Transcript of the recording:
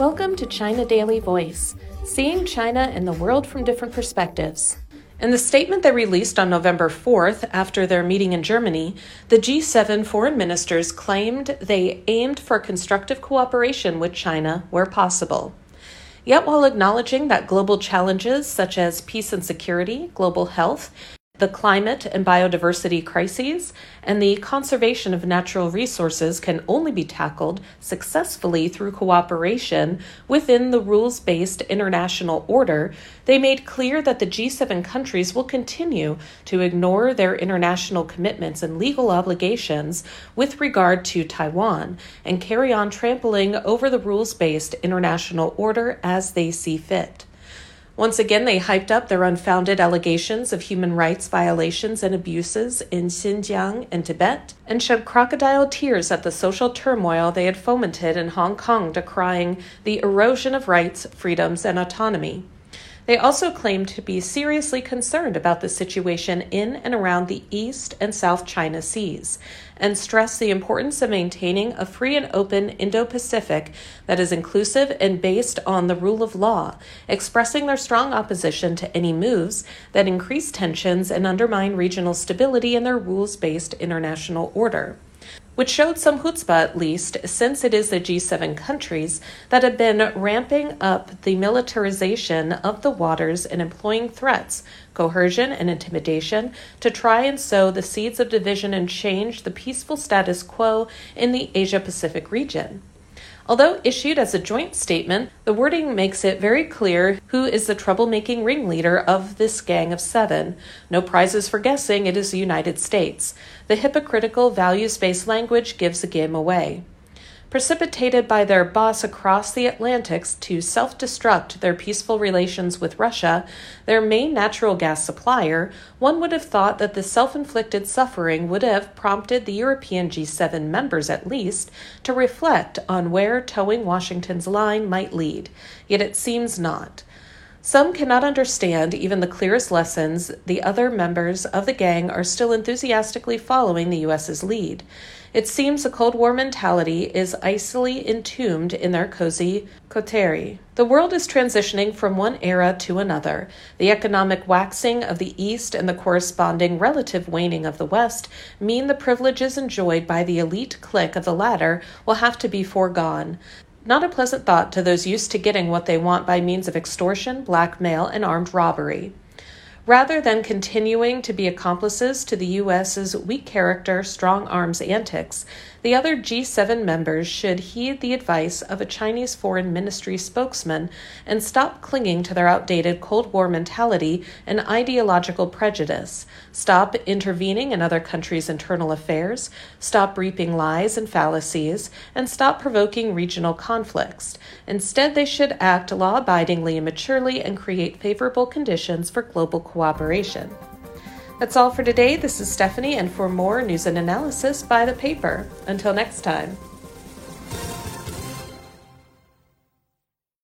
Welcome to China Daily Voice, seeing China and the world from different perspectives. In the statement they released on November 4th after their meeting in Germany, the G7 foreign ministers claimed they aimed for constructive cooperation with China where possible. Yet, while acknowledging that global challenges such as peace and security, global health, the climate and biodiversity crises, and the conservation of natural resources can only be tackled successfully through cooperation within the rules based international order, they made clear that the G7 countries will continue to ignore their international commitments and legal obligations with regard to Taiwan and carry on trampling over the rules based international order as they see fit. Once again, they hyped up their unfounded allegations of human rights violations and abuses in Xinjiang and Tibet, and shed crocodile tears at the social turmoil they had fomented in Hong Kong, decrying the erosion of rights, freedoms, and autonomy. They also claimed to be seriously concerned about the situation in and around the East and South China Seas and stressed the importance of maintaining a free and open Indo Pacific that is inclusive and based on the rule of law, expressing their strong opposition to any moves that increase tensions and undermine regional stability in their rules based international order which showed some chutzpah at least, since it is the G7 countries that have been ramping up the militarization of the waters and employing threats, coercion, and intimidation to try and sow the seeds of division and change the peaceful status quo in the Asia Pacific region. Although issued as a joint statement, the wording makes it very clear who is the troublemaking ringleader of this gang of seven. No prizes for guessing, it is the United States. The hypocritical, values based language gives the game away precipitated by their boss across the Atlantics to self destruct their peaceful relations with Russia, their main natural gas supplier, one would have thought that the self inflicted suffering would have prompted the European G7 members, at least, to reflect on where towing Washington's line might lead. Yet it seems not. Some cannot understand even the clearest lessons. The other members of the gang are still enthusiastically following the U.S.'s lead. It seems the Cold War mentality is icily entombed in their cozy coterie. The world is transitioning from one era to another. The economic waxing of the East and the corresponding relative waning of the West mean the privileges enjoyed by the elite clique of the latter will have to be foregone. Not a pleasant thought to those used to getting what they want by means of extortion, blackmail, and armed robbery. Rather than continuing to be accomplices to the U.S.'s weak character, strong arms antics, the other G7 members should heed the advice of a Chinese foreign ministry spokesman and stop clinging to their outdated Cold War mentality and ideological prejudice. Stop intervening in other countries' internal affairs, stop reaping lies and fallacies, and stop provoking regional conflicts. Instead, they should act law abidingly and maturely and create favorable conditions for global cooperation. That's all for today. This is Stephanie, and for more news and analysis, buy the paper. Until next time.